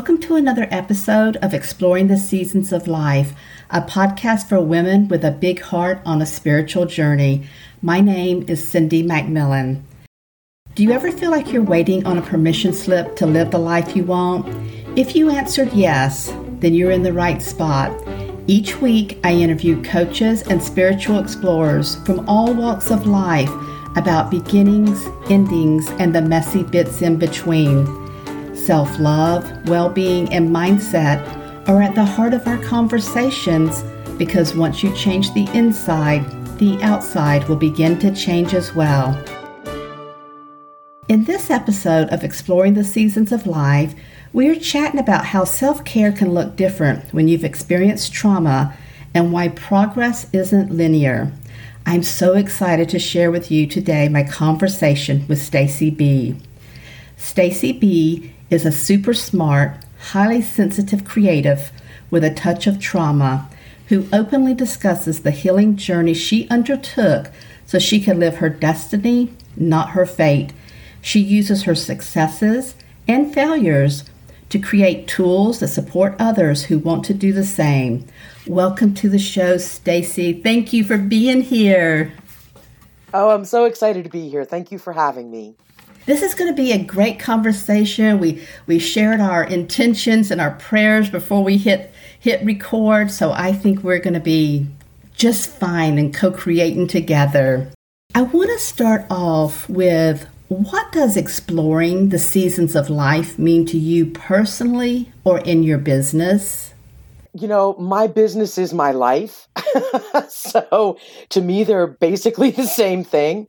Welcome to another episode of Exploring the Seasons of Life, a podcast for women with a big heart on a spiritual journey. My name is Cindy McMillan. Do you ever feel like you're waiting on a permission slip to live the life you want? If you answered yes, then you're in the right spot. Each week, I interview coaches and spiritual explorers from all walks of life about beginnings, endings, and the messy bits in between. Self love, well being, and mindset are at the heart of our conversations because once you change the inside, the outside will begin to change as well. In this episode of Exploring the Seasons of Life, we are chatting about how self care can look different when you've experienced trauma and why progress isn't linear. I'm so excited to share with you today my conversation with Stacy B. Stacy B is a super smart, highly sensitive creative with a touch of trauma who openly discusses the healing journey she undertook so she could live her destiny, not her fate. She uses her successes and failures to create tools that support others who want to do the same. Welcome to the show, Stacy. Thank you for being here. Oh, I'm so excited to be here. Thank you for having me. This is going to be a great conversation. We we shared our intentions and our prayers before we hit hit record, so I think we're going to be just fine and co-creating together. I want to start off with what does exploring the seasons of life mean to you personally or in your business? You know, my business is my life. so to me, they're basically the same thing.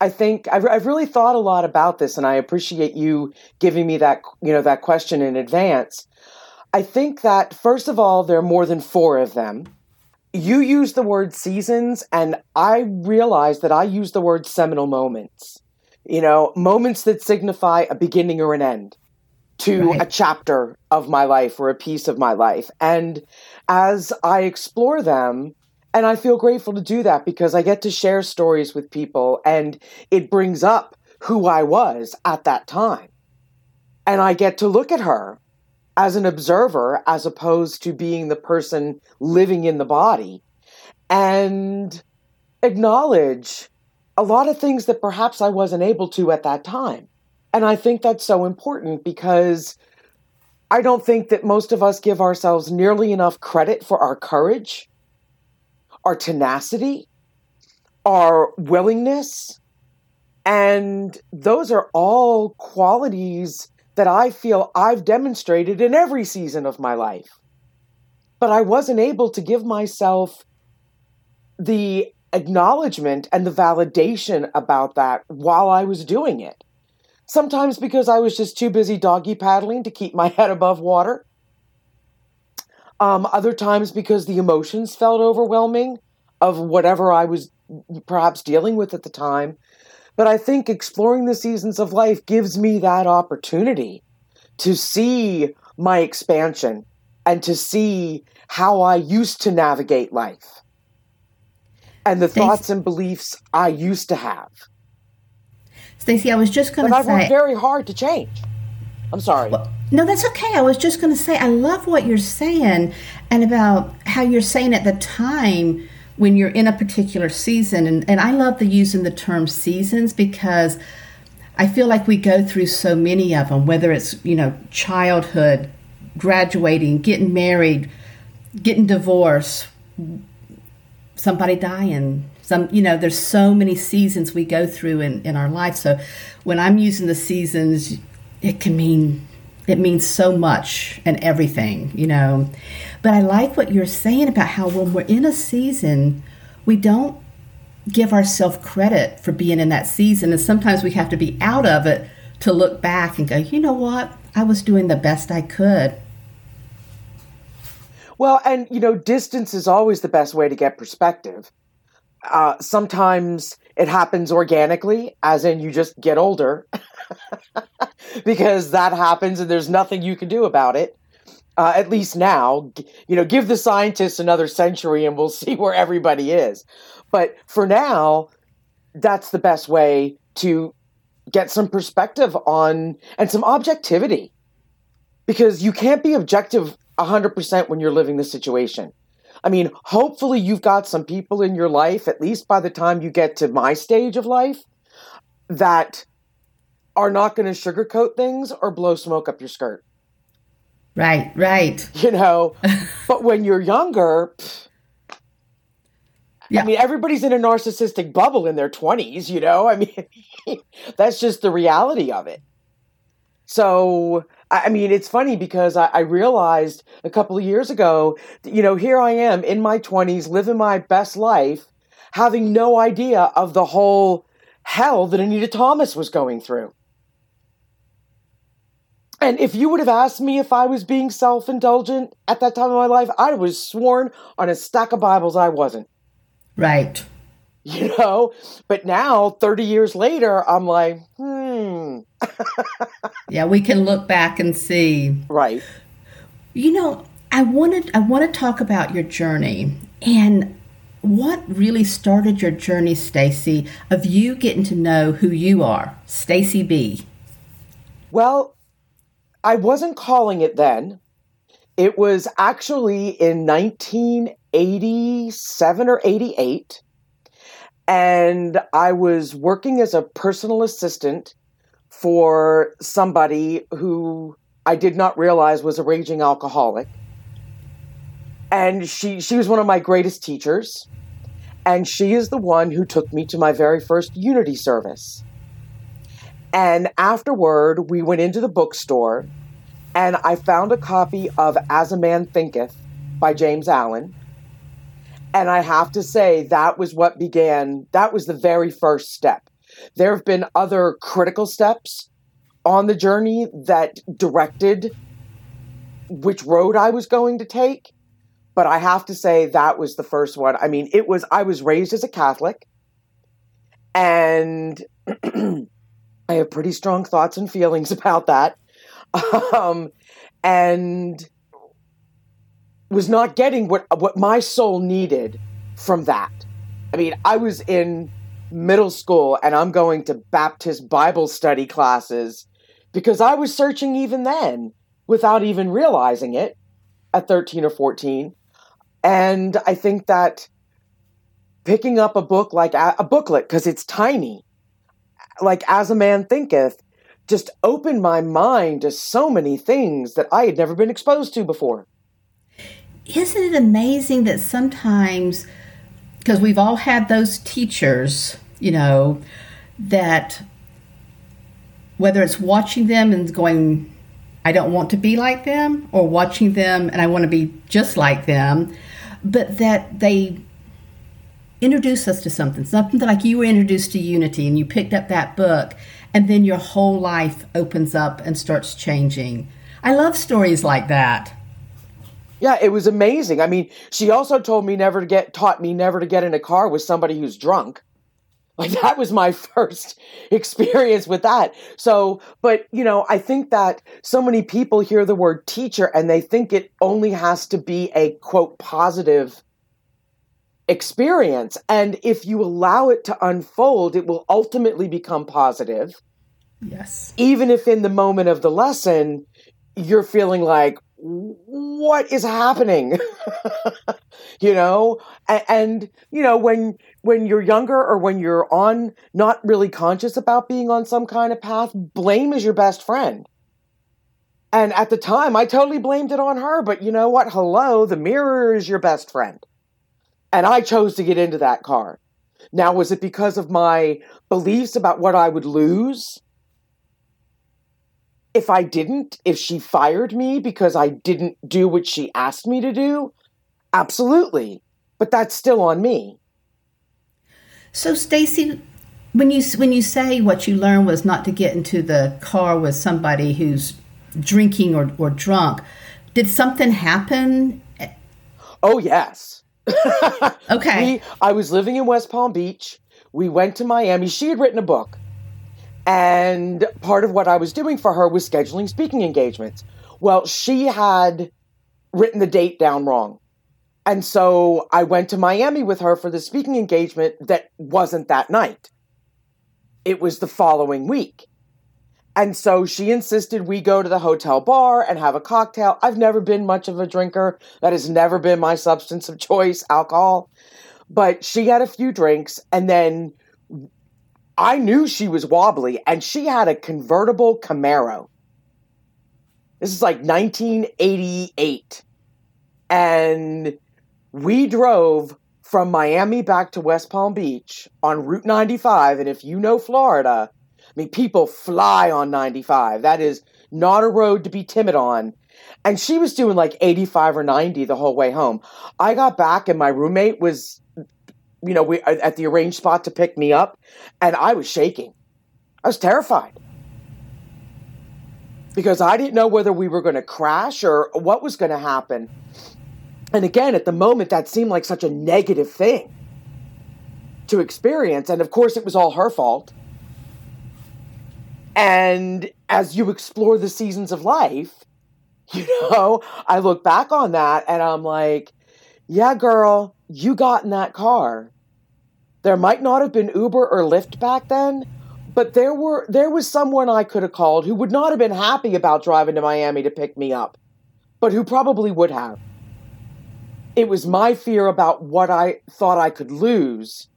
I think I've, I've really thought a lot about this, and I appreciate you giving me that you know that question in advance. I think that first of all, there are more than four of them. You use the word seasons, and I realize that I use the word seminal moments you know, moments that signify a beginning or an end to right. a chapter of my life or a piece of my life. And as I explore them, and I feel grateful to do that because I get to share stories with people and it brings up who I was at that time. And I get to look at her as an observer as opposed to being the person living in the body and acknowledge a lot of things that perhaps I wasn't able to at that time. And I think that's so important because I don't think that most of us give ourselves nearly enough credit for our courage, our tenacity, our willingness. And those are all qualities that I feel I've demonstrated in every season of my life. But I wasn't able to give myself the acknowledgement and the validation about that while I was doing it. Sometimes because I was just too busy doggy paddling to keep my head above water. Um, other times because the emotions felt overwhelming of whatever I was perhaps dealing with at the time. But I think exploring the seasons of life gives me that opportunity to see my expansion and to see how I used to navigate life and the Stacey, thoughts and beliefs I used to have. Stacy, I was just going to say. I've worked very hard to change. I'm sorry. Well, no, that's okay. I was just going to say, I love what you're saying and about how you're saying at the time when you're in a particular season. And, and I love the using the term seasons because I feel like we go through so many of them, whether it's, you know, childhood, graduating, getting married, getting divorced, somebody dying some you know there's so many seasons we go through in, in our life so when i'm using the seasons it can mean it means so much and everything you know. But i like what you're saying about how when we're in a season we don't give ourselves credit for being in that season. And sometimes we have to be out of it to look back and go you know what? I was doing the best i could. Well, and you know, distance is always the best way to get perspective. Uh, sometimes it happens organically, as in you just get older, because that happens and there's nothing you can do about it. Uh, at least now, you know, give the scientists another century and we'll see where everybody is. But for now, that's the best way to get some perspective on and some objectivity because you can't be objective 100% when you're living the situation. I mean, hopefully you've got some people in your life, at least by the time you get to my stage of life, that are not going to sugarcoat things or blow smoke up your skirt. Right, right. You know, but when you're younger, pff, yeah. I mean, everybody's in a narcissistic bubble in their 20s, you know? I mean, that's just the reality of it. So, I mean, it's funny because I, I, realized a couple of years ago, you know, here I am in my 20s, living my best life, having no idea of the whole hell that Anita Thomas was going through. And if you would have asked me if I was being self indulgent at that time of my life, I was sworn on a stack of Bibles I wasn't. Right. You know, but now 30 years later, I'm like, hmm. yeah, we can look back and see. Right. You know, I wanted I want to talk about your journey and what really started your journey, Stacy, of you getting to know who you are, Stacy B. Well, I wasn't calling it then. It was actually in 1987 or 88. And I was working as a personal assistant for somebody who I did not realize was a raging alcoholic. And she, she was one of my greatest teachers. And she is the one who took me to my very first Unity service. And afterward, we went into the bookstore and I found a copy of As a Man Thinketh by James Allen. And I have to say, that was what began, that was the very first step. There have been other critical steps on the journey that directed which road I was going to take. But I have to say, that was the first one. I mean, it was, I was raised as a Catholic. And I have pretty strong thoughts and feelings about that. Um, and was not getting what what my soul needed from that. I mean, I was in middle school and I'm going to Baptist Bible study classes because I was searching even then without even realizing it at 13 or 14. And I think that picking up a book like a, a booklet because it's tiny like As a Man Thinketh, just opened my mind to so many things that I had never been exposed to before. Isn't it amazing that sometimes, because we've all had those teachers, you know, that whether it's watching them and going, I don't want to be like them, or watching them and I want to be just like them, but that they introduce us to something, something like you were introduced to Unity and you picked up that book, and then your whole life opens up and starts changing. I love stories like that. Yeah, it was amazing. I mean, she also told me never to get, taught me never to get in a car with somebody who's drunk. Like that was my first experience with that. So, but you know, I think that so many people hear the word teacher and they think it only has to be a quote positive experience. And if you allow it to unfold, it will ultimately become positive. Yes. Even if in the moment of the lesson, you're feeling like, what is happening? you know? And, and, you know, when, when you're younger or when you're on, not really conscious about being on some kind of path, blame is your best friend. And at the time, I totally blamed it on her, but you know what? Hello, the mirror is your best friend. And I chose to get into that car. Now, was it because of my beliefs about what I would lose? If I didn't, if she fired me because I didn't do what she asked me to do, absolutely. But that's still on me. So, Stacy, when you when you say what you learned was not to get into the car with somebody who's drinking or, or drunk, did something happen? Oh yes. Okay. We, I was living in West Palm Beach. We went to Miami. She had written a book. And part of what I was doing for her was scheduling speaking engagements. Well, she had written the date down wrong. And so I went to Miami with her for the speaking engagement that wasn't that night. It was the following week. And so she insisted we go to the hotel bar and have a cocktail. I've never been much of a drinker. That has never been my substance of choice, alcohol. But she had a few drinks and then I knew she was wobbly and she had a convertible Camaro. This is like 1988. And we drove from Miami back to West Palm Beach on Route 95. And if you know Florida, Mean, people fly on 95. That is not a road to be timid on. And she was doing like 85 or 90 the whole way home. I got back and my roommate was, you know, we, uh, at the arranged spot to pick me up, and I was shaking. I was terrified because I didn't know whether we were going to crash or what was going to happen. And again, at the moment, that seemed like such a negative thing to experience. And of course, it was all her fault. And as you explore the seasons of life, you know, I look back on that and I'm like, yeah, girl, you got in that car. There might not have been Uber or Lyft back then, but there were there was someone I could have called who would not have been happy about driving to Miami to pick me up, but who probably would have. It was my fear about what I thought I could lose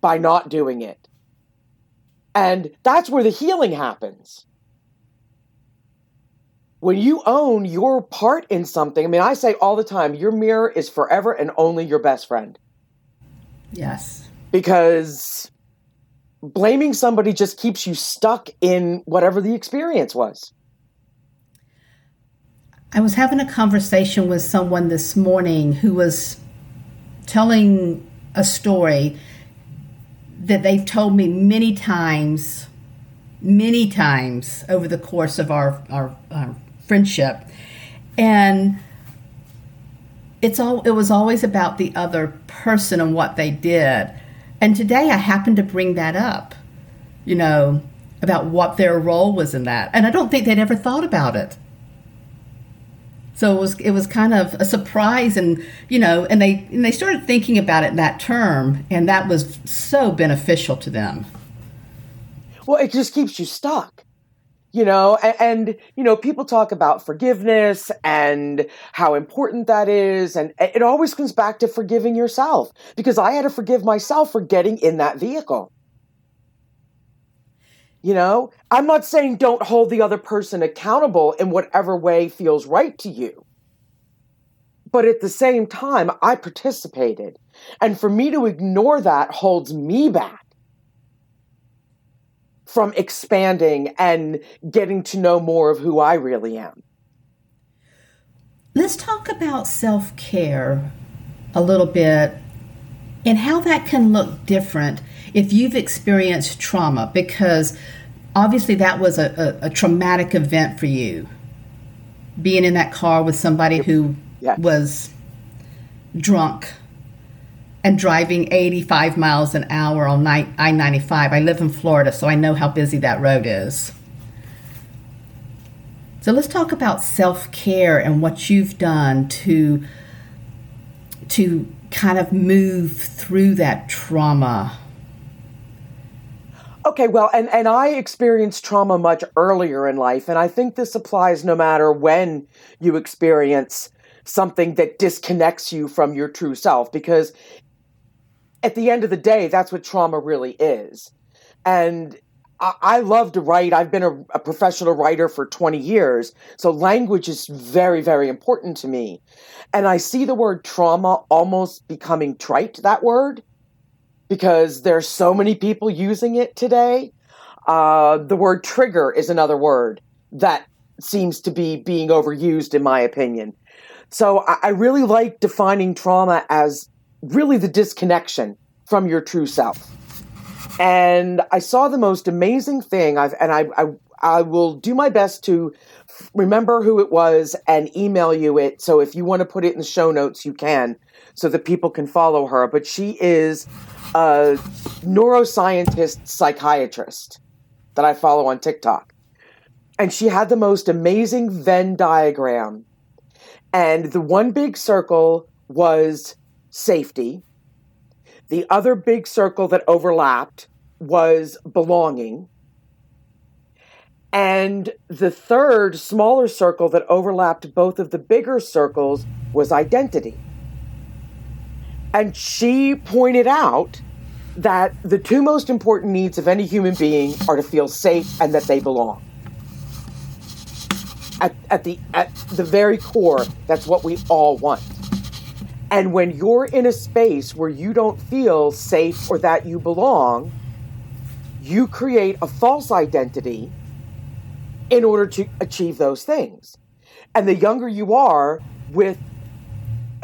by not doing it. And that's where the healing happens. When you own your part in something, I mean, I say all the time, your mirror is forever and only your best friend. Yes. Because blaming somebody just keeps you stuck in whatever the experience was. I was having a conversation with someone this morning who was telling a story that they've told me many times, many times over the course of our, our, our friendship. And it's all it was always about the other person and what they did. And today I happened to bring that up, you know, about what their role was in that. And I don't think they'd ever thought about it. So it was it was kind of a surprise, and you know, and they and they started thinking about it in that term, and that was so beneficial to them. Well, it just keeps you stuck, you know, and, and you know, people talk about forgiveness and how important that is, and it always comes back to forgiving yourself because I had to forgive myself for getting in that vehicle. You know, I'm not saying don't hold the other person accountable in whatever way feels right to you. But at the same time, I participated. And for me to ignore that holds me back from expanding and getting to know more of who I really am. Let's talk about self care a little bit and how that can look different if you've experienced trauma, because obviously that was a, a, a traumatic event for you, being in that car with somebody who was drunk and driving 85 miles an hour on night I 95. I live in Florida, so I know how busy that road is. So let's talk about self care and what you've done to to kind of move through that trauma Okay, well, and, and I experienced trauma much earlier in life, and I think this applies no matter when you experience something that disconnects you from your true self, because at the end of the day, that's what trauma really is. And I, I love to write. I've been a, a professional writer for 20 years, so language is very, very important to me. And I see the word trauma almost becoming trite, that word because there's so many people using it today. Uh, the word trigger is another word that seems to be being overused, in my opinion. So I, I really like defining trauma as really the disconnection from your true self. And I saw the most amazing thing. I've, and I, I, I will do my best to remember who it was and email you it. So if you want to put it in the show notes, you can, so that people can follow her. But she is a neuroscientist psychiatrist that I follow on TikTok. And she had the most amazing Venn diagram. And the one big circle was safety. The other big circle that overlapped was belonging. And the third, smaller circle that overlapped both of the bigger circles was identity. And she pointed out that the two most important needs of any human being are to feel safe and that they belong. At, at, the, at the very core, that's what we all want. And when you're in a space where you don't feel safe or that you belong, you create a false identity in order to achieve those things. And the younger you are with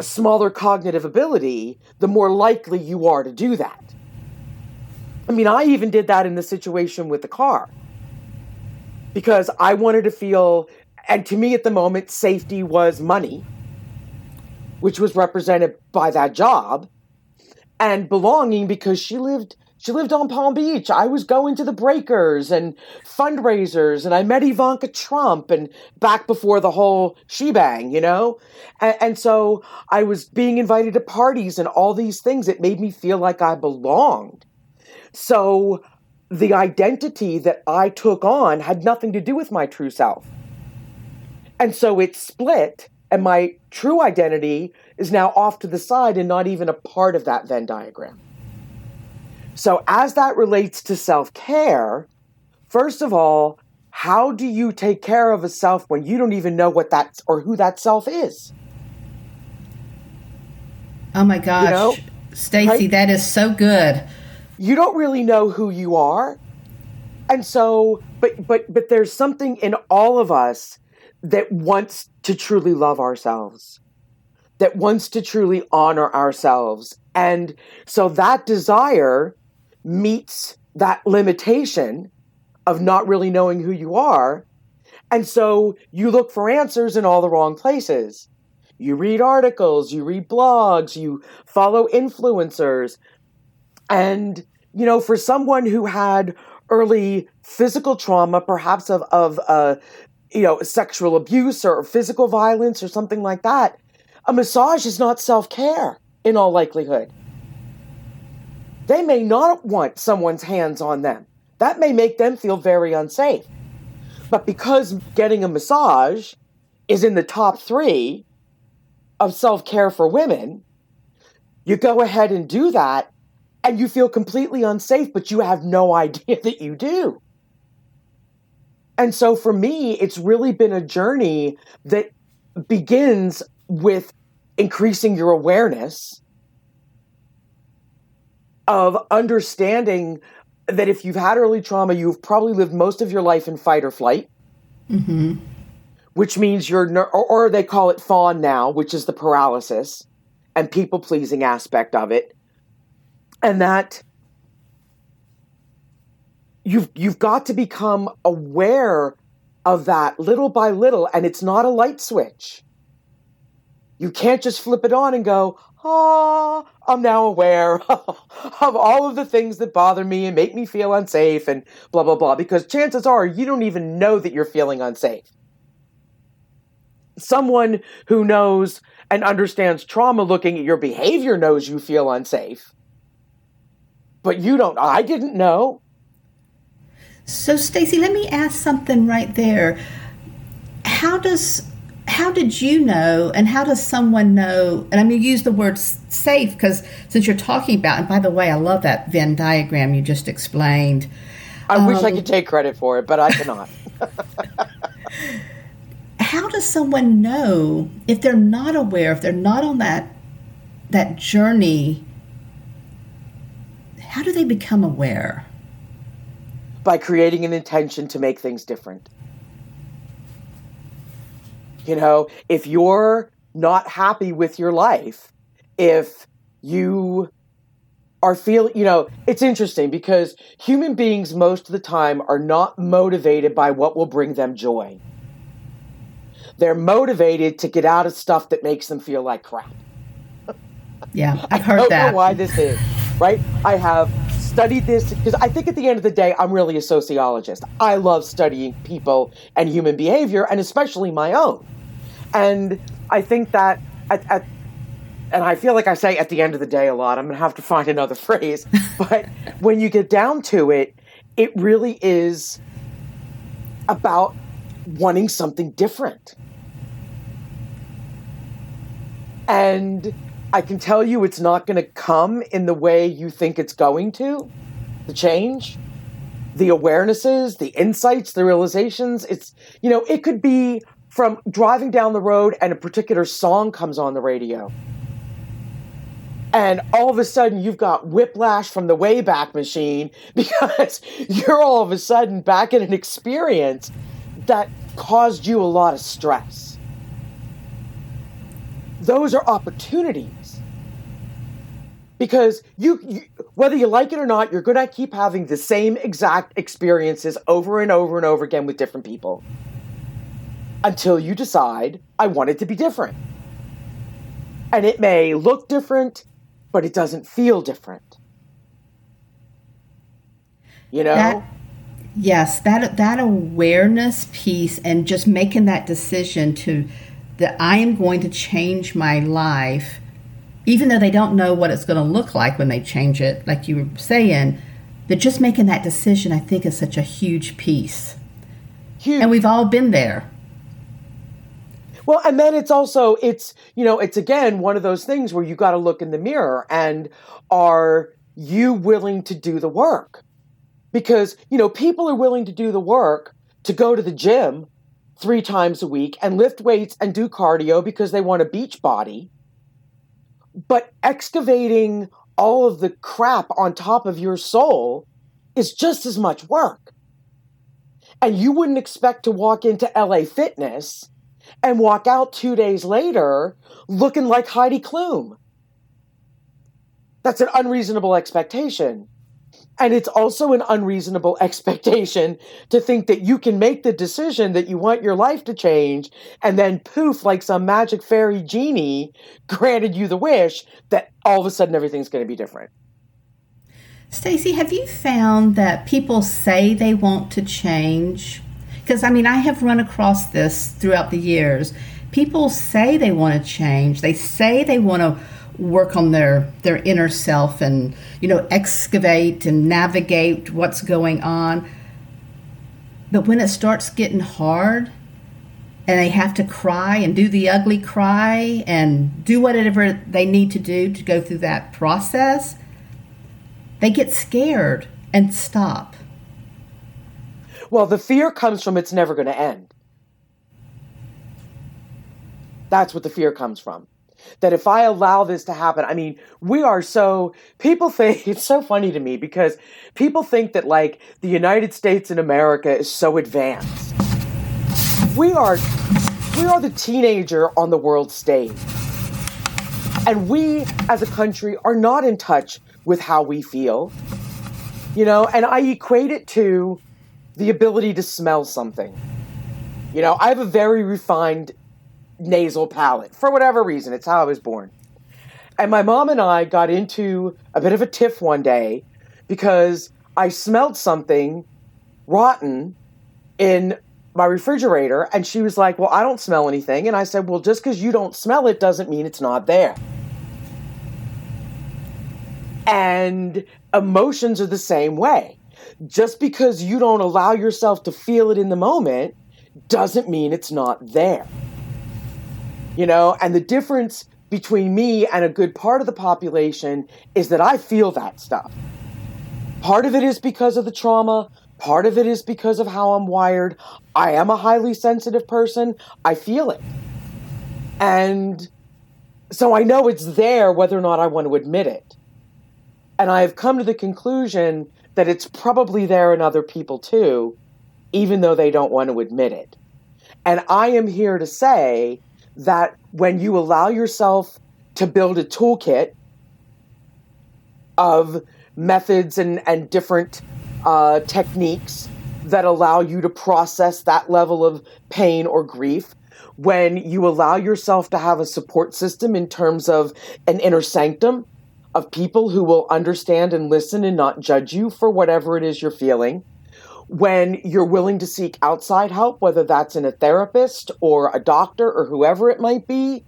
a smaller cognitive ability, the more likely you are to do that. I mean, I even did that in the situation with the car because I wanted to feel, and to me at the moment, safety was money, which was represented by that job, and belonging because she lived she lived on Palm Beach. I was going to the breakers and fundraisers, and I met Ivanka Trump and back before the whole shebang, you know? And, and, so I was being invited to parties and all these things. It made me feel like I belonged. So the identity that I took on had nothing to do with my true self. And so it split, and my true identity is now off to the side and not even a part of that Venn diagram. So, as that relates to self care, first of all, how do you take care of a self when you don't even know what that or who that self is? Oh my gosh, you know, Stacy, right? that is so good. You don't really know who you are. And so, but but but there's something in all of us that wants to truly love ourselves. That wants to truly honor ourselves. And so that desire meets that limitation of not really knowing who you are. And so you look for answers in all the wrong places. You read articles, you read blogs, you follow influencers. And, you know, for someone who had early physical trauma, perhaps of, of uh, you know, sexual abuse or physical violence or something like that, a massage is not self care in all likelihood. They may not want someone's hands on them. That may make them feel very unsafe. But because getting a massage is in the top three of self care for women, you go ahead and do that and you feel completely unsafe, but you have no idea that you do. And so for me, it's really been a journey that begins with increasing your awareness of understanding that if you've had early trauma, you've probably lived most of your life in fight or flight. Mm-hmm. Which means you're, or, or they call it fawn now, which is the paralysis and people pleasing aspect of it. And that you've you've got to become aware of that little by little and it's not a light switch you can't just flip it on and go ah, I'm now aware of all of the things that bother me and make me feel unsafe and blah, blah, blah. Because chances are you don't even know that you're feeling unsafe. Someone who knows and understands trauma looking at your behavior knows you feel unsafe. But you don't. I didn't know. So, Stacy, let me ask something right there. How does how did you know and how does someone know and i'm going to use the word safe because since you're talking about and by the way i love that venn diagram you just explained. I um, wish i um, could take credit for it but i cannot. How does someone know if they're not aware if they're not on that that journey how do they become aware? By creating an intention to make things different you know, if you're not happy with your life, if you are feeling, you know, it's interesting because human beings most of the time are not motivated by what will bring them joy. They're motivated to get out of stuff that makes them feel like crap. Yeah, I've heard I don't that. Know why this is, right? I have studied this because I think at the end of the day, I'm really a sociologist. I love studying people and human behavior, and especially my own. And I think that at, at and I feel like I say at the end of the day a lot. I'm going to have to find another phrase. But when you get down to it, it really is about wanting something different. And I can tell you it's not going to come in the way you think it's going to, the change, the awarenesses, the insights, the realizations. It's, you know, it could be from driving down the road and a particular song comes on the radio. And all of a sudden, you've got whiplash from the Wayback Machine because you're all of a sudden back in an experience that caused you a lot of stress. Those are opportunities. Because you, you whether you like it or not, you're going to keep having the same exact experiences over and over and over again with different people until you decide, I want it to be different. And it may look different, but it doesn't feel different. You know? That, yes, that that awareness piece and just making that decision to that I am going to change my life even though they don't know what it's going to look like when they change it, like you were saying, that just making that decision, I think, is such a huge piece. Huge. And we've all been there. Well, and then it's also it's you know it's again one of those things where you got to look in the mirror and are you willing to do the work? Because you know people are willing to do the work to go to the gym three times a week and lift weights and do cardio because they want a beach body. But excavating all of the crap on top of your soul is just as much work. And you wouldn't expect to walk into LA Fitness and walk out two days later looking like Heidi Klum. That's an unreasonable expectation. And it's also an unreasonable expectation to think that you can make the decision that you want your life to change and then poof, like some magic fairy genie granted you the wish that all of a sudden everything's going to be different. Stacy, have you found that people say they want to change because I mean, I have run across this throughout the years. People say they want to change. They say they want to work on their their inner self and you know excavate and navigate what's going on. But when it starts getting hard and they have to cry and do the ugly cry and do whatever they need to do to go through that process, they get scared and stop. Well, the fear comes from it's never going to end. That's what the fear comes from. That if I allow this to happen, I mean, we are so, people think, it's so funny to me because people think that like the United States and America is so advanced. We are, we are the teenager on the world stage. And we as a country are not in touch with how we feel. You know, and I equate it to the ability to smell something. You know, I have a very refined nasal palate for whatever reason. It's how I was born. And my mom and I got into a bit of a tiff one day because I smelled something rotten in my refrigerator and she was like, "Well, I don't smell anything." And I said, "Well, just cuz you don't smell it doesn't mean it's not there." And emotions are the same way just because you don't allow yourself to feel it in the moment doesn't mean it's not there. You know, and the difference between me and a good part of the population is that I feel that stuff. Part of it is because of the trauma, part of it is because of how I'm wired. I am a highly sensitive person, I feel it. And so I know it's there whether or not I want to admit it. And I have come to the conclusion that it's probably there in other people too, even though they don't want to admit it. And I am here to say that when you allow yourself to build a toolkit of methods and, and different uh, techniques that allow you to process that level of pain or grief, when you allow yourself to have a support system in terms of an inner sanctum of people who will understand and listen and not judge you for whatever it is you're feeling. When you're willing to seek outside help, whether that's in a therapist or a doctor or whoever it might be,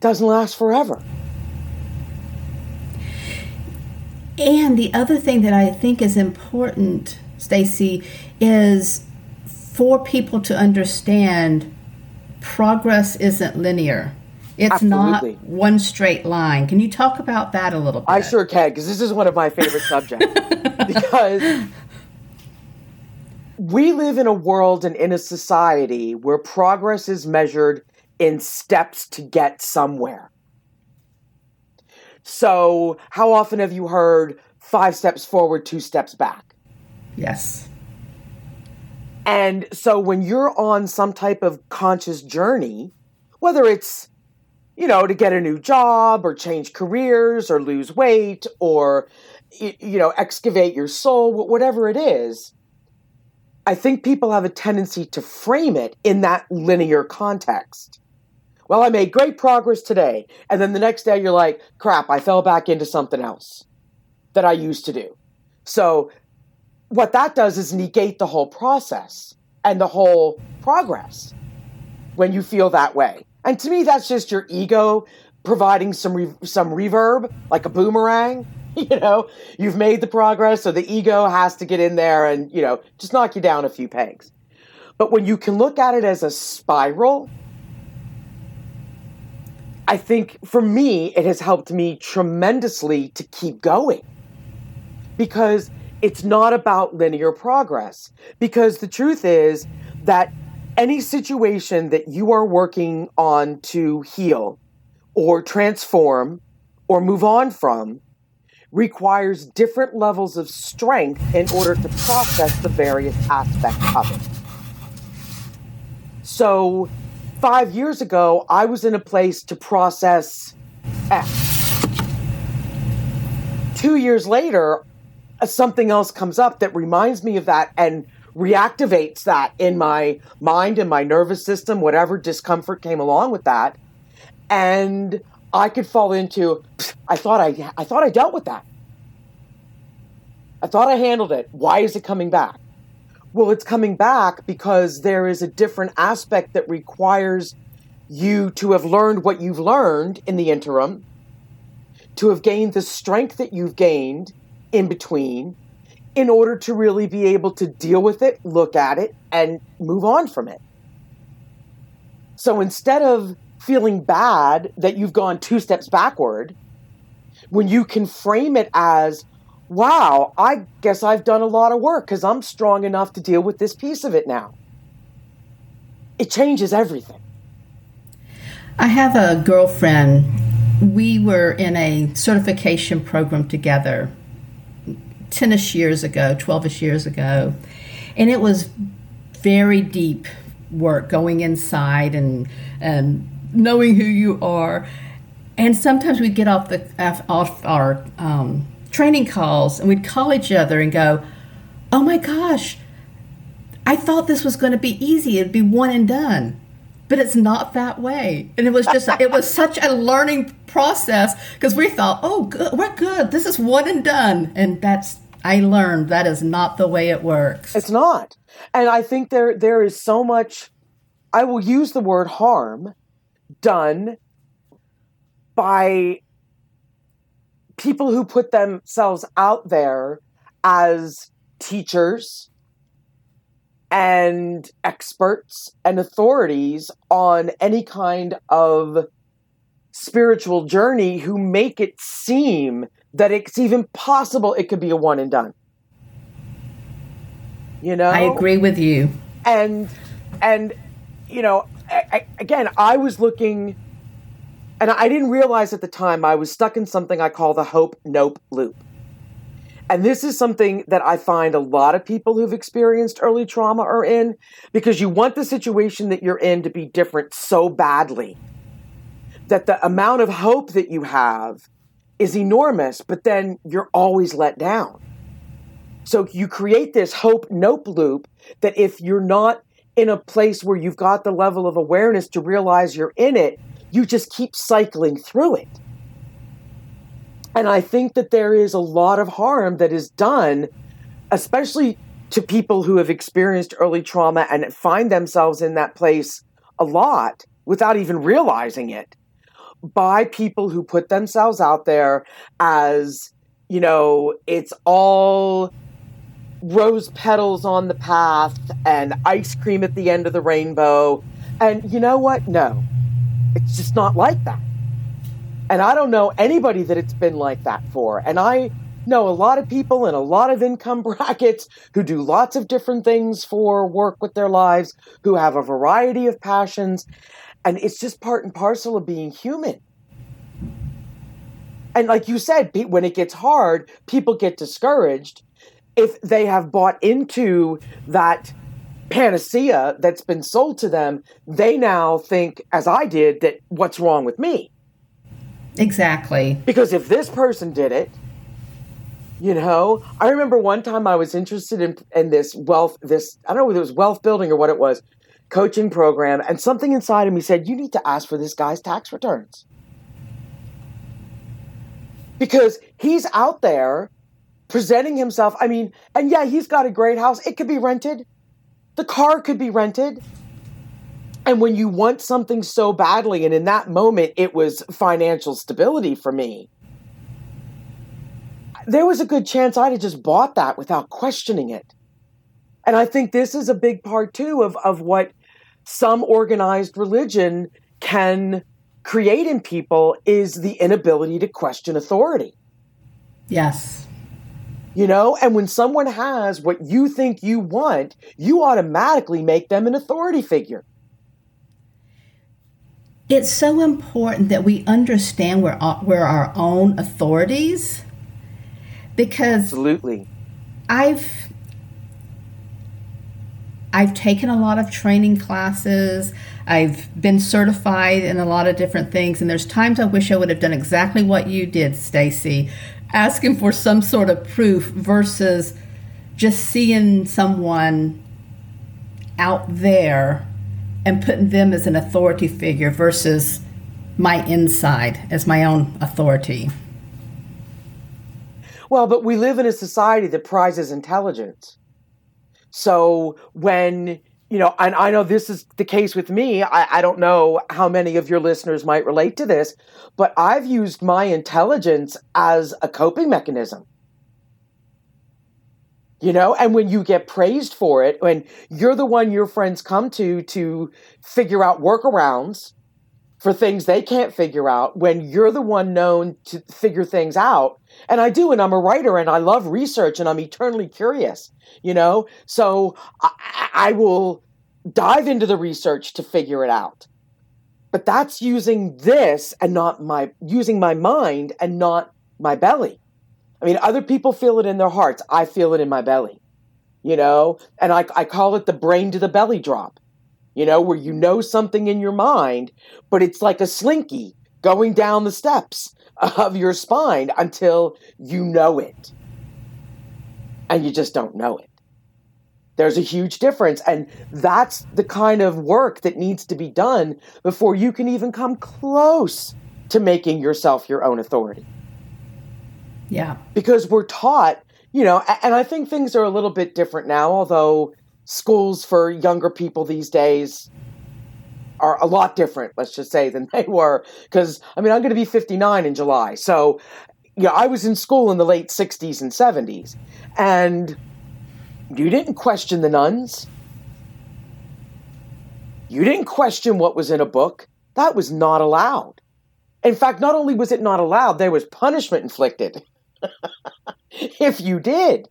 doesn't last forever. And the other thing that I think is important, Stacy, is for people to understand progress isn't linear. It's Absolutely. not one straight line. Can you talk about that a little bit? I sure can, because this is one of my favorite subjects. because we live in a world and in a society where progress is measured in steps to get somewhere. So, how often have you heard five steps forward, two steps back? Yes. And so, when you're on some type of conscious journey, whether it's you know, to get a new job or change careers or lose weight or, you know, excavate your soul, whatever it is, I think people have a tendency to frame it in that linear context. Well, I made great progress today. And then the next day you're like, crap, I fell back into something else that I used to do. So, what that does is negate the whole process and the whole progress when you feel that way. And to me, that's just your ego providing some re- some reverb, like a boomerang. You know, you've made the progress, so the ego has to get in there and you know just knock you down a few pegs. But when you can look at it as a spiral, I think for me, it has helped me tremendously to keep going because it's not about linear progress. Because the truth is that any situation that you are working on to heal or transform or move on from requires different levels of strength in order to process the various aspects of it. So, five years ago, I was in a place to process X. Two years later, uh, something else comes up that reminds me of that and reactivates that in my mind and my nervous system, whatever discomfort came along with that. And I could fall into, I thought I, I thought I dealt with that. I thought I handled it. Why is it coming back? Well, it's coming back because there is a different aspect that requires you to have learned what you've learned in the interim, to have gained the strength that you've gained in between, in order to really be able to deal with it, look at it, and move on from it. So instead of feeling bad that you've gone two steps backward, when you can frame it as, wow, I guess I've done a lot of work because I'm strong enough to deal with this piece of it now, it changes everything. I have a girlfriend. We were in a certification program together 10ish years ago, 12ish years ago. And it was very deep work going inside and, and knowing who you are. And sometimes we'd get off, the, off our um, training calls and we'd call each other and go, oh my gosh, I thought this was going to be easy. It'd be one and done but it's not that way. And it was just, it was such a learning process because we thought, oh, good, we're good. This is one and done. And that's, I learned that is not the way it works. It's not. And I think there, there is so much, I will use the word harm done by people who put themselves out there as teachers and experts and authorities on any kind of spiritual journey who make it seem that it's even possible it could be a one and done. You know? I agree with you. And and you know, I, again, I was looking and I didn't realize at the time I was stuck in something I call the hope nope loop. And this is something that I find a lot of people who've experienced early trauma are in because you want the situation that you're in to be different so badly that the amount of hope that you have is enormous, but then you're always let down. So you create this hope nope loop that if you're not in a place where you've got the level of awareness to realize you're in it, you just keep cycling through it. And I think that there is a lot of harm that is done, especially to people who have experienced early trauma and find themselves in that place a lot without even realizing it by people who put themselves out there as, you know, it's all rose petals on the path and ice cream at the end of the rainbow. And you know what? No, it's just not like that. And I don't know anybody that it's been like that for. And I know a lot of people in a lot of income brackets who do lots of different things for work with their lives, who have a variety of passions. And it's just part and parcel of being human. And like you said, when it gets hard, people get discouraged if they have bought into that panacea that's been sold to them, they now think, as I did, that what's wrong with me? Exactly. Because if this person did it, you know, I remember one time I was interested in, in this wealth, this, I don't know whether it was wealth building or what it was, coaching program, and something inside of me said, You need to ask for this guy's tax returns. Because he's out there presenting himself. I mean, and yeah, he's got a great house. It could be rented. The car could be rented. And when you want something so badly, and in that moment, it was financial stability for me, there was a good chance I'd have just bought that without questioning it. And I think this is a big part, too, of, of what some organized religion can create in people is the inability to question authority. Yes. You know, and when someone has what you think you want, you automatically make them an authority figure. It's so important that we understand where, uh, where our own authorities because Absolutely. I've I've taken a lot of training classes. I've been certified in a lot of different things and there's times I wish I would have done exactly what you did, Staci, asking for some sort of proof versus just seeing someone out there and putting them as an authority figure versus my inside as my own authority. Well, but we live in a society that prizes intelligence. So when you know, and I know this is the case with me. I, I, don't know how many of your listeners might relate to this, but I've used my intelligence as a coping mechanism. You know, and when you get praised for it, when you're the one your friends come to to figure out workarounds for things they can't figure out, when you're the one known to figure things out, and I do, and I'm a writer and I love research and I'm eternally curious, you know? So I, I will dive into the research to figure it out. But that's using this and not my, using my mind and not my belly. I mean, other people feel it in their hearts. I feel it in my belly, you know? And I, I call it the brain to the belly drop, you know, where you know something in your mind, but it's like a slinky going down the steps of your spine until you know it. And you just don't know it. There's a huge difference. And that's the kind of work that needs to be done before you can even come close to making yourself your own authority. Yeah. Because we're taught, you know, and I think things are a little bit different now, although schools for younger people these days are a lot different, let's just say, than they were. Because, I mean, I'm going to be 59 in July. So, yeah, I was in school in the late 60s and 70s. And you didn't question the nuns. You didn't question what was in a book. That was not allowed. In fact, not only was it not allowed, there was punishment inflicted if you did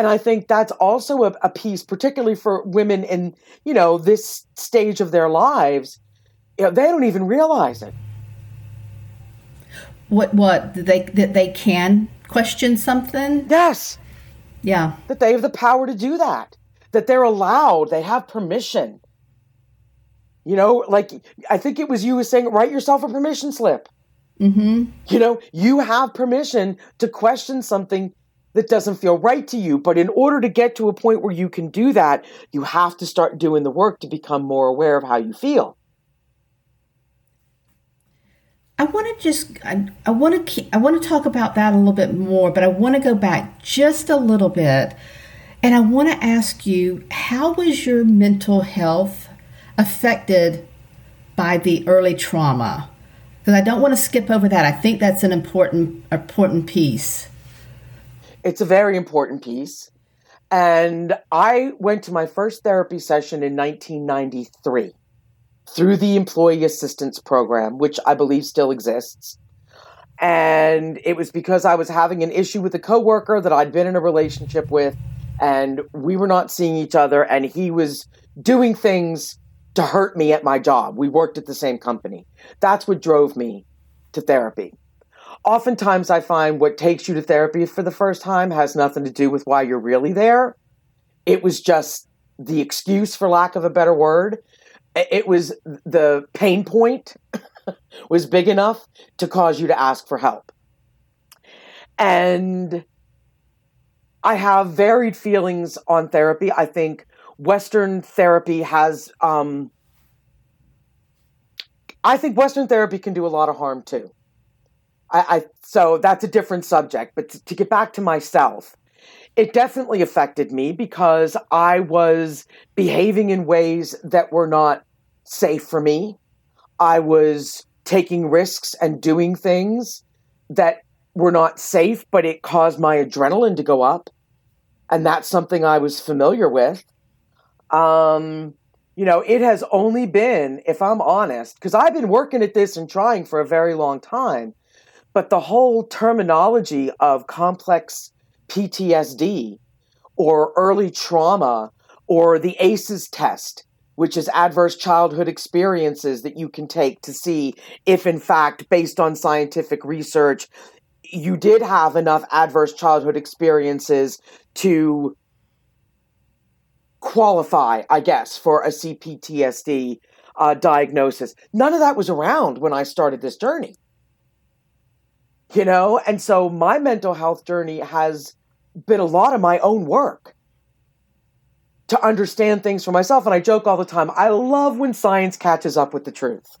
and I think that's also a, a, piece, particularly for women in you know this stage of their lives. You know, they don't even realize it. What? What? That they that they can question something? Yes. Yeah. That they have the power to do that. That they're allowed. They have permission. You know, like I think it was you was saying, write yourself a permission slip. Mm-hmm. You know, you have permission to question something that doesn't feel right to you. But in order to get to a point where you can do that, you have to start doing the work to become more aware of how you feel. I want to just I, want to I want to talk about that a little bit more, but I want to go back just a little bit and I want to ask you how was your mental health affected by the early trauma? Because I don't want to skip over that. I think that's an important important piece. It's a very important piece. And I went to my first therapy session in 1993 through the Employee Assistance Program, which I believe still exists. And it was because I was having an issue with a coworker that I'd been in a relationship with, and we were not seeing each other, and he was doing things to hurt me at my job. We worked at the same company. That's what drove me to therapy. Oftentimes, I find what takes you to therapy for the first time has nothing to do with why you're really there. It was just the excuse, for lack of a better word. It was the pain point was big enough to cause you to ask for help. And I have varied feelings on therapy. I think Western therapy has, um, I think Western therapy can do a lot of harm too. I, I so that's a different subject. But to, to get back to myself, it definitely affected me because I was behaving in ways that were not safe for me. I was taking risks and doing things that were not safe, but it caused my adrenaline to go up. And that's something I was familiar with. Um, you know, it has only been, if I'm honest, because I've been working at this and trying for a very long time, but the whole terminology of complex PTSD or early trauma or the ACEs test, which is adverse childhood experiences that you can take to see if, in fact, based on scientific research, you did have enough adverse childhood experiences to qualify, I guess, for a CPTSD uh, diagnosis. None of that was around when I started this journey. You know, and so my mental health journey has been a lot of my own work to understand things for myself. And I joke all the time I love when science catches up with the truth.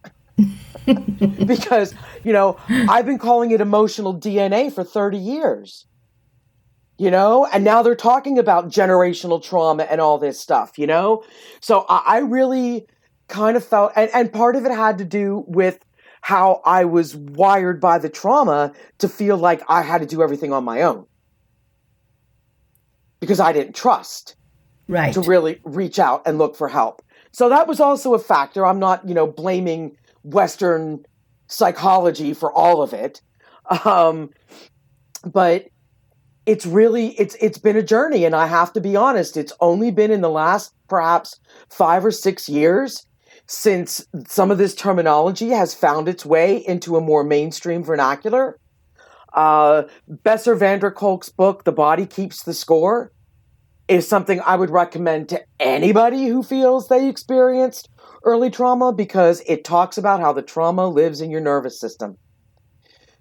because, you know, I've been calling it emotional DNA for 30 years you know and now they're talking about generational trauma and all this stuff you know so i, I really kind of felt and, and part of it had to do with how i was wired by the trauma to feel like i had to do everything on my own. Because i didn't trust right. to really reach out and look for help. So that was also a factor. I'm not you know blaming western psychology for all of it. Um, but it's really it's it's been a journey. And i have to be honest it's only been in the last perhaps 5 or 6 years since some of this terminology has found its way into a more mainstream vernacular uh, Bessel van der Kolk's book the body keeps the score is something i would recommend to anybody who feels they experienced early trauma because it talks about how the trauma lives in your nervous system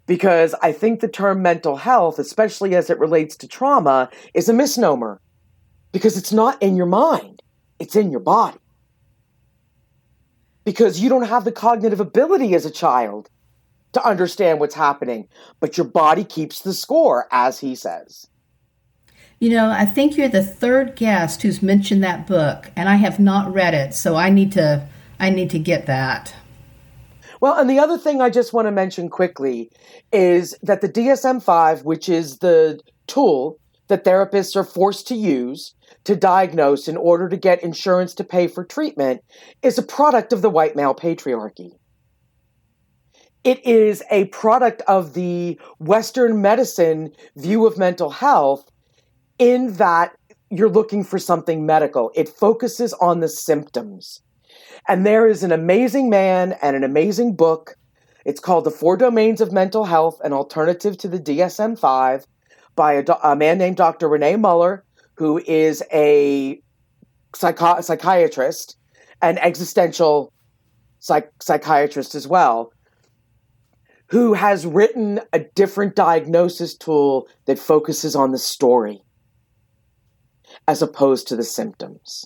because I think the term mental health, especially as it relates to trauma, is a misnomer because it's not in your mind, it's in your body. Because you don't have the cognitive ability as a child to understand what's happening, but your body keeps the score, as he says. You know, I think you're the third guest who's mentioned that book, and I have not read it, so I need to I need to get that. Well, and the other thing I just want to mention quickly is that the DSM 5, which is the tool that therapists are forced to use to diagnose in order to get insurance to pay for treatment, is a product of the white male patriarchy. It is a product of the Western medicine view of mental health in that you're looking for something medical. It focuses on the symptoms. And there is an amazing man and an amazing book. It's called The Four Domains of Mental Health An Alternative to the DSM 5 by a, a man named Dr. Renee Muller, who is a psychi- psychiatrist an existential psych- psychiatrist as well, who has written a different diagnosis tool that focuses on the story as opposed to the symptoms.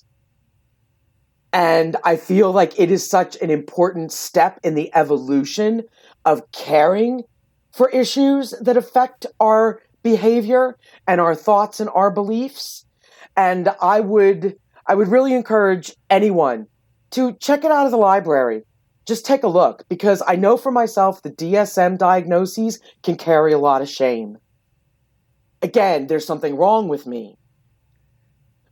And I feel like it is such an important step in the evolution of caring for issues that affect our behavior and our thoughts and our beliefs. And I would I would really encourage anyone to check it out of the library. Just take a look because I know for myself the DSM diagnoses can carry a lot of shame. Again, there's something wrong with me.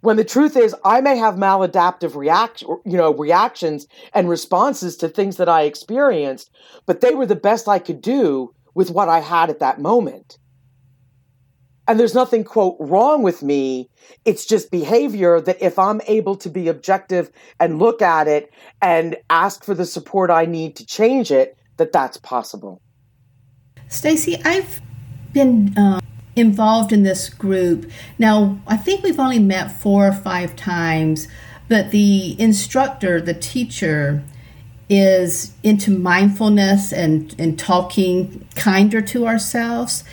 when the truth is I may have maladaptive react you know reactions and responses to things that I experienced, but they were the best I could do with what I had at that moment. And there's nothing quote wrong with me. It's just behavior that if I'm able to be objective and look at it and ask for the support I need to change it, that that's possible. Staci, I've been uh, involved in this group. Now, I think we've only met four or five times, but the instructor, the teacher, is into mindfulness and, and talking kinder to ourselves.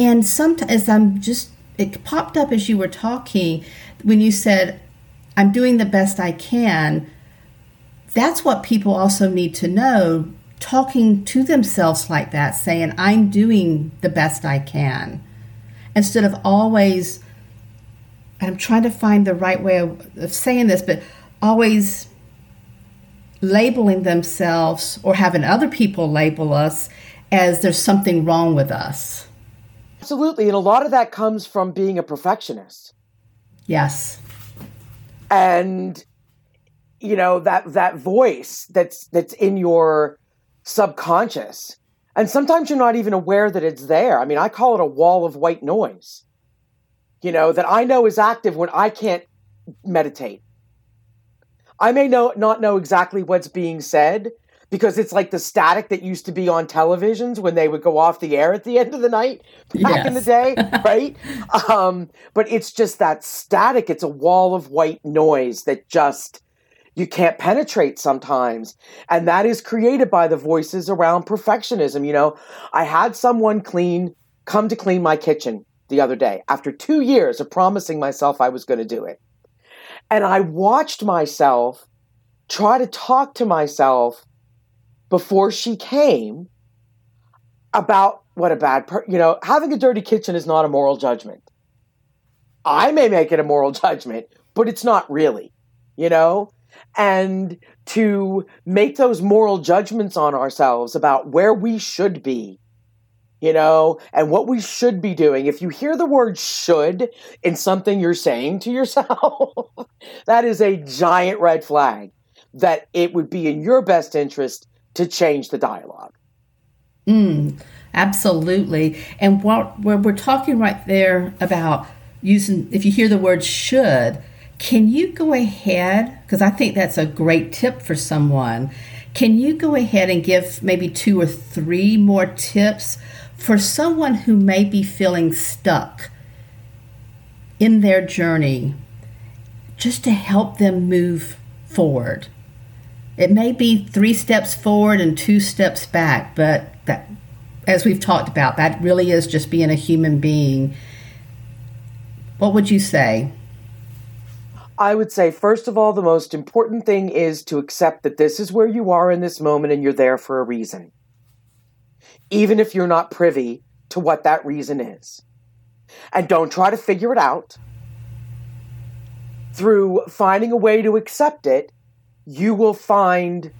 And sometimes I'm just, it popped up as you were talking when you said, I'm doing the best I can. That's what people also need to know talking to themselves like that, saying, I'm doing the best I can instead of always, I'm trying to find the right way of, of saying this, but always labeling themselves or having other people label us as there's something wrong with us. Absolutely. And a lot of that comes from being a perfectionist. Yes. And you know that that voice that's that's in your subconscious and sometimes you're not even aware that it's there. I mean, I call it a wall of white noise, you know, that I know is active when I can't meditate. I may know, not know exactly what's being said because it's like the static that used to be on televisions when they would go off the air at the end of the night back yes. in the day, right? um, but it's just that static. It's a wall of white noise that just you can't penetrate sometimes. And that is created by the voices around perfectionism. You know, I had someone clean, come to clean my kitchen the other day after two years of promising myself I was going to do it. And I watched myself try to talk to myself before she came about what a bad per- you know having a dirty kitchen is not a moral judgment i may make it a moral judgment but it's not really you know and to make those moral judgments on ourselves about where we should be, you know, and what we should be doing. If you hear the word should in something you're saying to yourself, that is a giant red flag that it would be in your best interest to change the dialogue. Mm, absolutely. And what we're talking right there about using, if you hear the word should, can you go ahead? Because I think that's a great tip for someone. Can you go ahead and give maybe two or three more tips for someone who may be feeling stuck in their journey just to help them move forward? It may be three steps forward and two steps back, but that, as we've talked about, that really is just being a human being. What would you say? I would say, first of all, the most important thing is to accept that this is where you are in this moment and you're there for a reason. Even if you're not privy to what that reason is. And don't try to figure it out. Through finding a way to accept it, you will find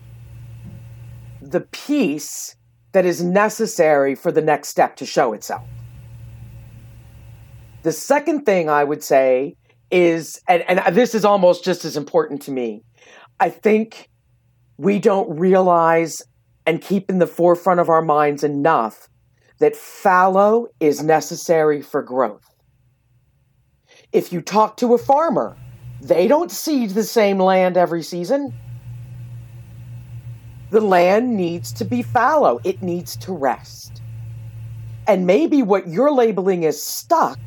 the peace that is necessary for the next step to show itself. The second thing I would say is, and, and this is almost just as important to me. I think we don't realize and keep in the forefront of our minds enough that fallow is necessary for growth. If you talk to a farmer, they don't seed the same land every season. The land needs to be fallow, it needs to rest. And maybe what you're labeling as stuck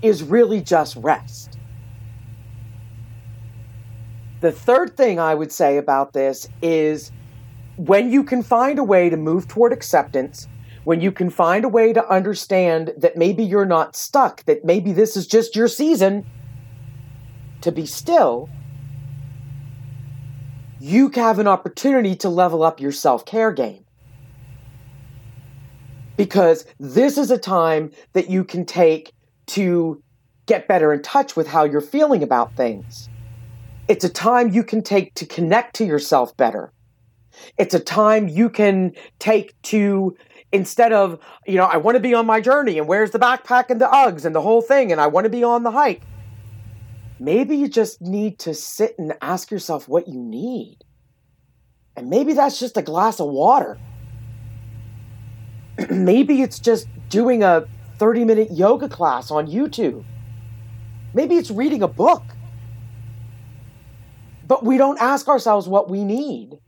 is really just rest. The third thing I would say about this is when you can find a way to move toward acceptance, when you can find a way to understand that maybe you're not stuck, that maybe this is just your season to be still, you have an opportunity to level up your self care game. Because this is a time that you can take to get better in touch with how you're feeling about things. It's a time you can take to connect to yourself better. It's a time you can take to instead of, you know, I want to be on my journey and where's the backpack and the Uggs and the whole thing and I want to be on the hike. Maybe you just need to sit and ask yourself what you need. And maybe that's just a glass of water. maybe it's just doing a 30 minute yoga class on YouTube. Maybe it's reading a book. But we don't ask ourselves what we need.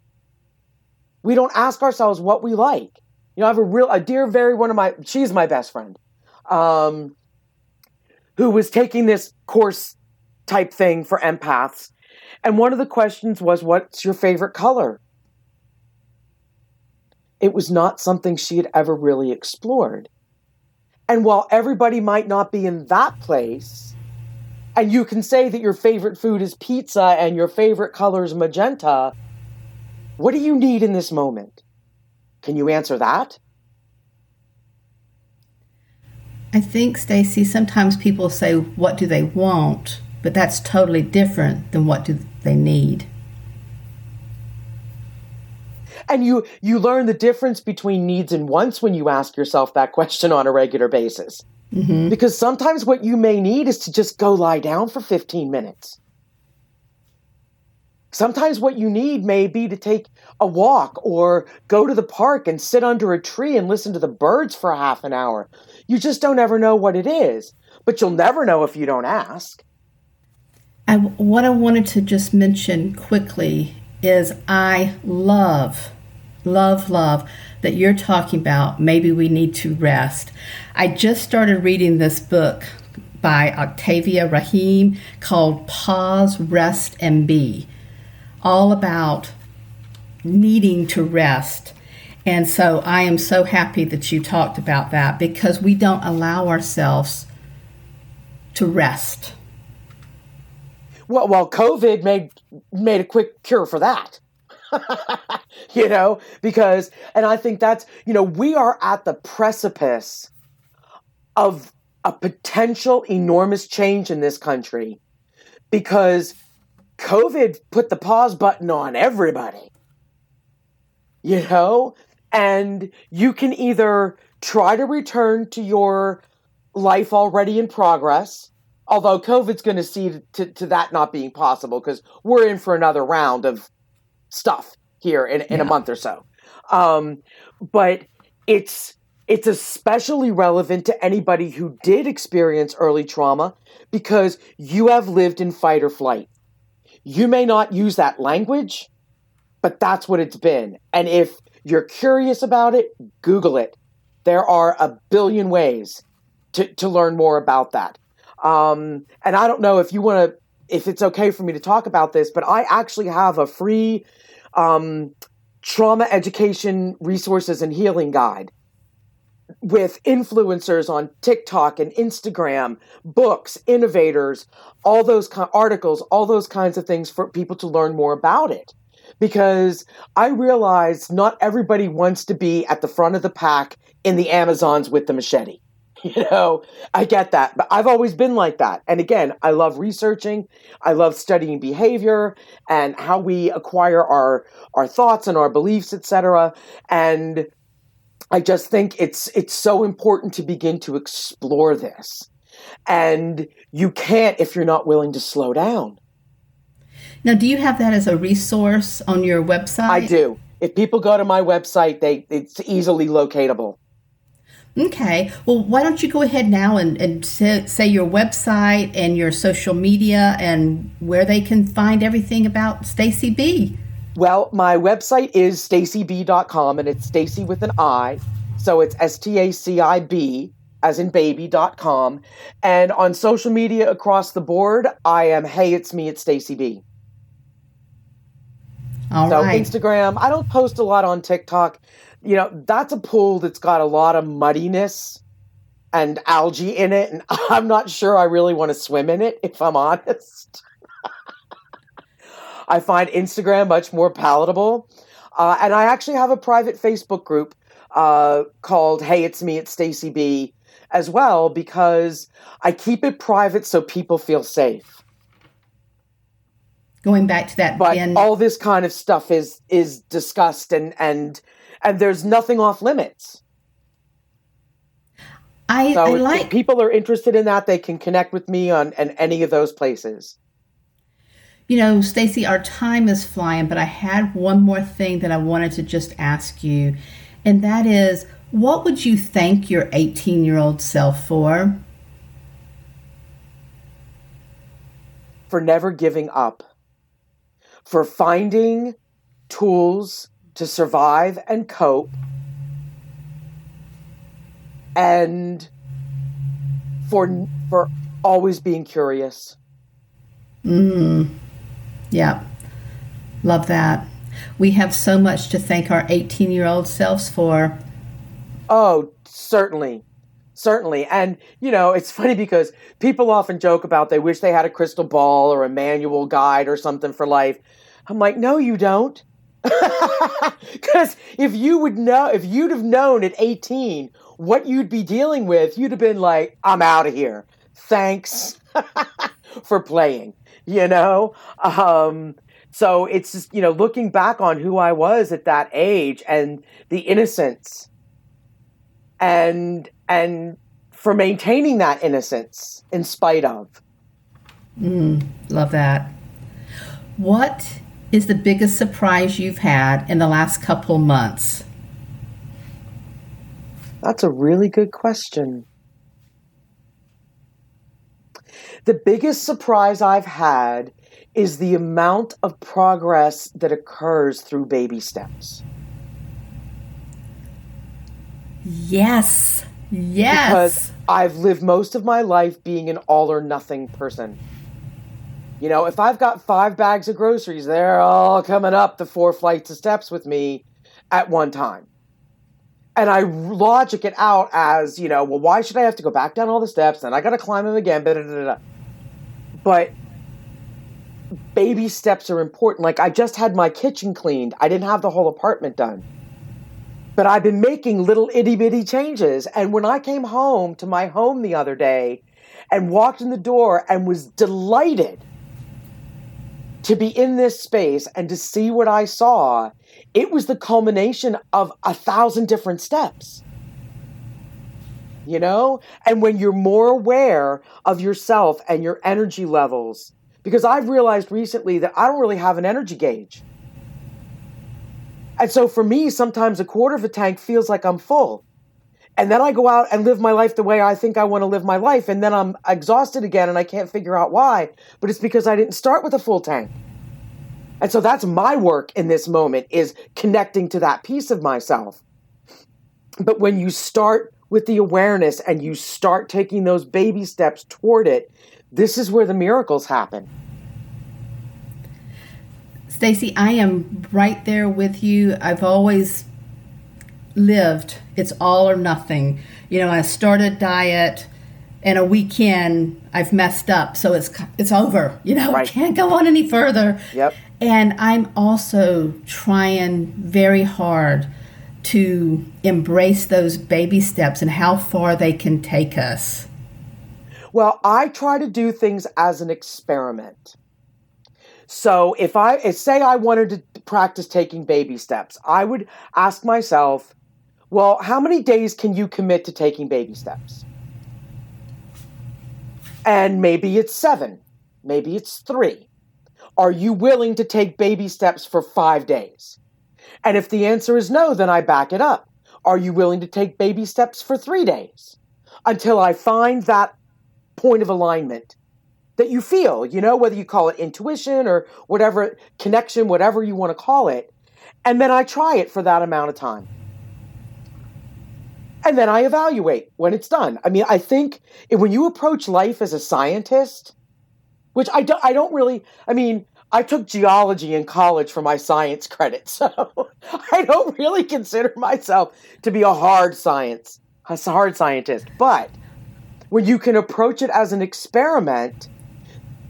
We don't ask ourselves what we like. You know, I have a real, a dear, very one of my, she's my best friend, um, who was taking this course type thing for empaths. And one of the questions was, What's your favorite color? It was not something she had ever really explored. And while everybody might not be in that place, and you can say that your favorite food is pizza and your favorite color is magenta, what do you need in this moment? Can you answer that? I think, Staci, sometimes people say, What do they want? But that's totally different than what do they need. And you you learn the difference between needs and wants when you ask yourself that question on a regular basis. Mm-hmm. because sometimes what you may need is to just go lie down for 15 minutes. Sometimes what you need may be to take a walk or go to the park and sit under a tree and listen to the birds for half an hour. You just don't ever know what it is. But you'll never know if you don't ask and what i wanted to just mention quickly is i love love, love that you're talking about. Maybe we need to rest. I just started reading this book by Octavia Raheem called Pause, Rest, and Be, all about needing to rest. And so I am so happy that you talked about that because we don't allow ourselves to rest. Well, well, COVID made made a quick cure for that. you know, because, and I think that's, you know, we are at the precipice of a potential enormous change in this country because COVID put the pause button on everybody, you know, and you can either try to return to your life already in progress. Although COVID's going to see to, to that not being possible because we're in for another round of stuff here in, in yeah. a month or so. Um, but it's it's especially relevant to anybody who did experience early trauma because you have lived in fight or flight. You may not use that language, but that's what it's been. And if you're curious about it, Google it. There are a billion ways to, to learn more about that. Um, and I don't know if you want to, if it's okay for me to talk about this, but I actually have a free um, trauma education resources and healing guide with influencers on TikTok and Instagram, books, innovators, all those articles, all those kinds of things for people to learn more about it. Because I realize not everybody wants to be at the front of the pack in the Amazons with the machete. You know, I get that, but I've always been like that. And again, I love researching. I love studying behavior and how we acquire our our thoughts and our beliefs, etc. And I just think it's it's so important to begin to explore this. And you can't if you're not willing to slow down. Now, do you have that as a resource on your website? I do. If people go to my website, they it's easily locatable. Okay. Well, why don't you go ahead now and, and say, say, your website and your social media and where they can find everything about Staci B? Well, my website is stacib.com and it's Staci with an I. So it's S T A C I B as in baby.com. And on social media across the board, I am Hey, it's me, it's Staci B. All so right. Instagram, I don't post a lot on TikTok you know, that's a pool that's got a lot of muddiness and algae in it, and I'm not sure I really want to swim in it, if I'm honest. I find Instagram much more palatable. Uh, and I actually have a private Facebook group uh, called Hey, It's Me, It's Staci B as well, because I keep it private so people feel safe. Going back to that, but all this kind of stuff is is discussed and and and there's nothing off limits. I, so I like people are interested in that. They can connect with me on and any of those places. You know, Staci, our time is flying, but I had one more thing that I wanted to just ask you, and that is what would you thank your 18 year old self for? For never giving up, for finding tools to survive and cope, and for, for always being curious. Mm. Yeah. Love that. We have so much to thank our 18 year old selves for. Oh, certainly. Certainly. And, you know, it's funny because people often joke about they wish they had a crystal ball or a manual guide or something for life. I'm like, no, you don't. Because if you would know, if you'd have known at 18 what you'd be dealing with, you'd have been like, I'm out of here. Thanks for playing, you know? Um, so it's just, you know, looking back on who I was at that age and the innocence and and for maintaining that innocence in spite of. Mm, love that. What is the biggest surprise you've had in the last couple months? That's a really good question. The biggest surprise I've had is the amount of progress that occurs through baby steps. Yes. Yes. Because I've lived most of my life being an all or nothing person. You know, if I've got five bags of groceries, they're all coming up the four flights of steps with me at one time. And I logic it out as, you know, well, why should I have to go back down all the steps? And I got to climb them again. Blah, blah, blah, but baby steps are important. Like, I just had my kitchen cleaned, I didn't have the whole apartment done but I've been making little itty bitty changes. And when I came home to my home the other day and walked in the door and was delighted to be in this space and to see what I saw, it was the culmination of a thousand different steps. You know? And when you're more aware of yourself and your energy levels, because I've realized recently that I don't really have an energy gauge. And so for me, sometimes a quarter of a tank feels like I'm full. And then I go out and live my life the way I think I want to live my life. And then I'm exhausted again and I can't figure out why. But it's because I didn't start with a full tank. And so that's my work in this moment is connecting to that piece of myself. But when you start with the awareness and you start taking those baby steps toward it, this is where the miracles happen. Staci, I am right there with you. I've always lived it's all or nothing. You know, I started a diet and a weekend I've messed up, so it's it's over. You know, right. can't go on any further. Yep. And I'm also trying very hard to embrace those baby steps and how far they can take us. Well, I try to do things as an experiment. So if I say I wanted to practice taking baby steps, I would ask myself, well, how many days can you commit to taking baby steps? And maybe it's seven, maybe it's three. Are you willing to take baby steps for five days? And if the answer is no, then I back it up. Are you willing to take baby steps for three days? Until I find that point of alignment that you feel, you know, whether you call it intuition or whatever connection, whatever you want to call it. And then I try it for that amount of time. And then I evaluate when it's done. I mean, I think when you approach life as a scientist, which I don't, I don't really, I mean, I took geology in college for my science credit, so I don't really consider myself to be a hard science, a hard scientist. But when you can approach it as an experiment,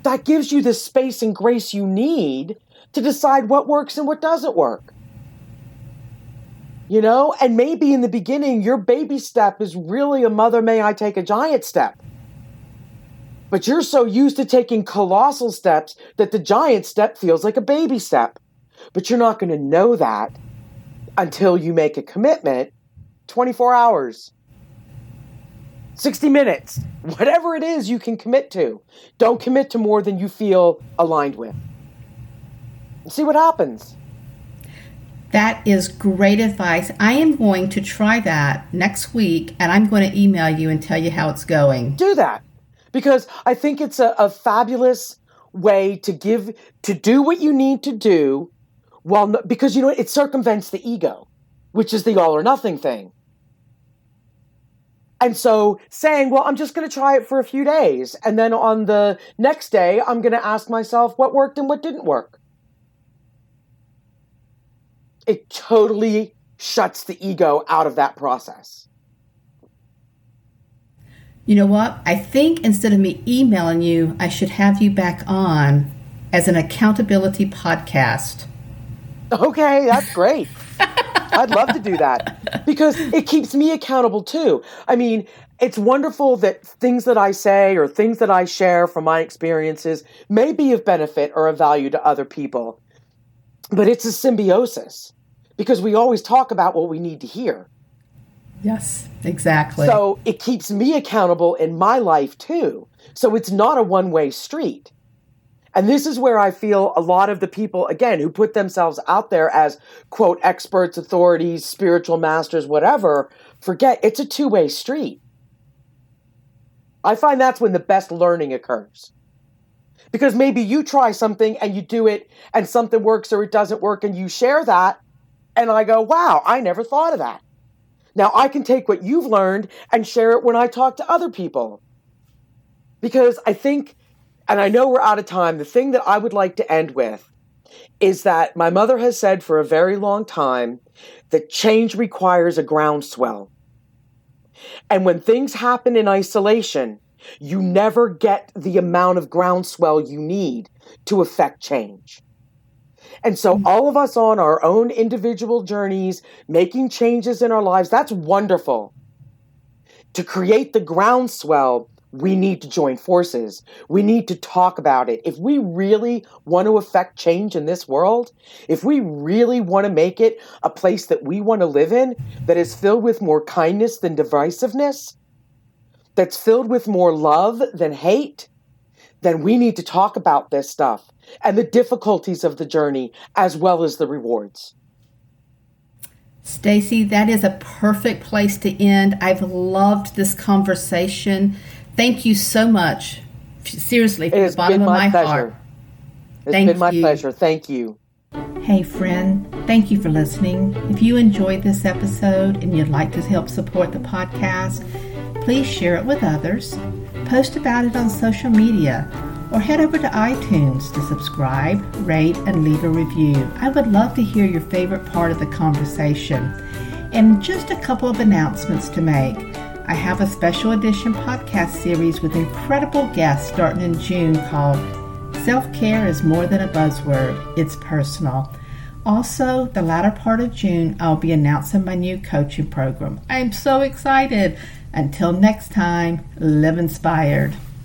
that gives you the space and grace you need to decide what works and what doesn't work. You know, and maybe in the beginning, your baby step is really a mother, may I take a giant step. But you're so used to taking colossal steps that the giant step feels like a baby step. But you're not going to know that until you make a commitment 24 hours, 60 minutes, whatever it is you can commit to. Don't commit to more than you feel aligned with. See what happens. That is great advice. I am going to try that next week and I'm going to email you and tell you how it's going. Do that because I think it's a, a fabulous way to give, to do what you need to do while, because you know, it circumvents the ego, which is the all or nothing thing. And so saying, well, I'm just going to try it for a few days. And then on the next day, I'm going to ask myself what worked and what didn't work. It totally shuts the ego out of that process. You know what? I think instead of me emailing you, I should have you back on as an accountability podcast. Okay, that's great. I'd love to do that because it keeps me accountable too. I mean, it's wonderful that things that I say or things that I share from my experiences may be of benefit or of value to other people, but it's a symbiosis because we always talk about what we need to hear. Yes, exactly. So it keeps me accountable in my life too. So it's not a one way street. And this is where I feel a lot of the people, again, who put themselves out there as, quote, experts, authorities, spiritual masters, whatever, forget it's a two way street. I find that's when the best learning occurs. Because maybe you try something and you do it and something works or it doesn't work and you share that. And I go, wow, I never thought of that. Now I can take what you've learned and share it when I talk to other people. Because I think and I know we're out of time. The thing that I would like to end with is that my mother has said for a very long time that change requires a groundswell. And when things happen in isolation, you never get the amount of groundswell you need to affect change. And so, mm. all of us on our own individual journeys, making changes in our lives, that's wonderful. To create the groundswell we need to join forces. We need to talk about it. If we really want to affect change in this world, if we really want to make it a place that we want to live in that is filled with more kindness than divisiveness, that's filled with more love than hate, then we need to talk about this stuff and the difficulties of the journey as well as the rewards. Staci, that is a perfect place to end. I've loved this conversation. Thank you so much. Seriously, from the bottom of my, pleasure. heart. It's Thank been my you. pleasure. Thank you. Hey, friend, thank you for listening. If you enjoyed this episode and you'd like to help support the podcast, please share it with others, post about it on social media, or head over to iTunes to subscribe, rate, and leave a review. I would love to hear your favorite part of the conversation. And just a couple of announcements to make. I have a special edition podcast series with incredible guests starting in June called Self Care is More Than a Buzzword, It's Personal. Also, the latter part of June, I'll be announcing my new coaching program. I am so excited. Until next time, live inspired.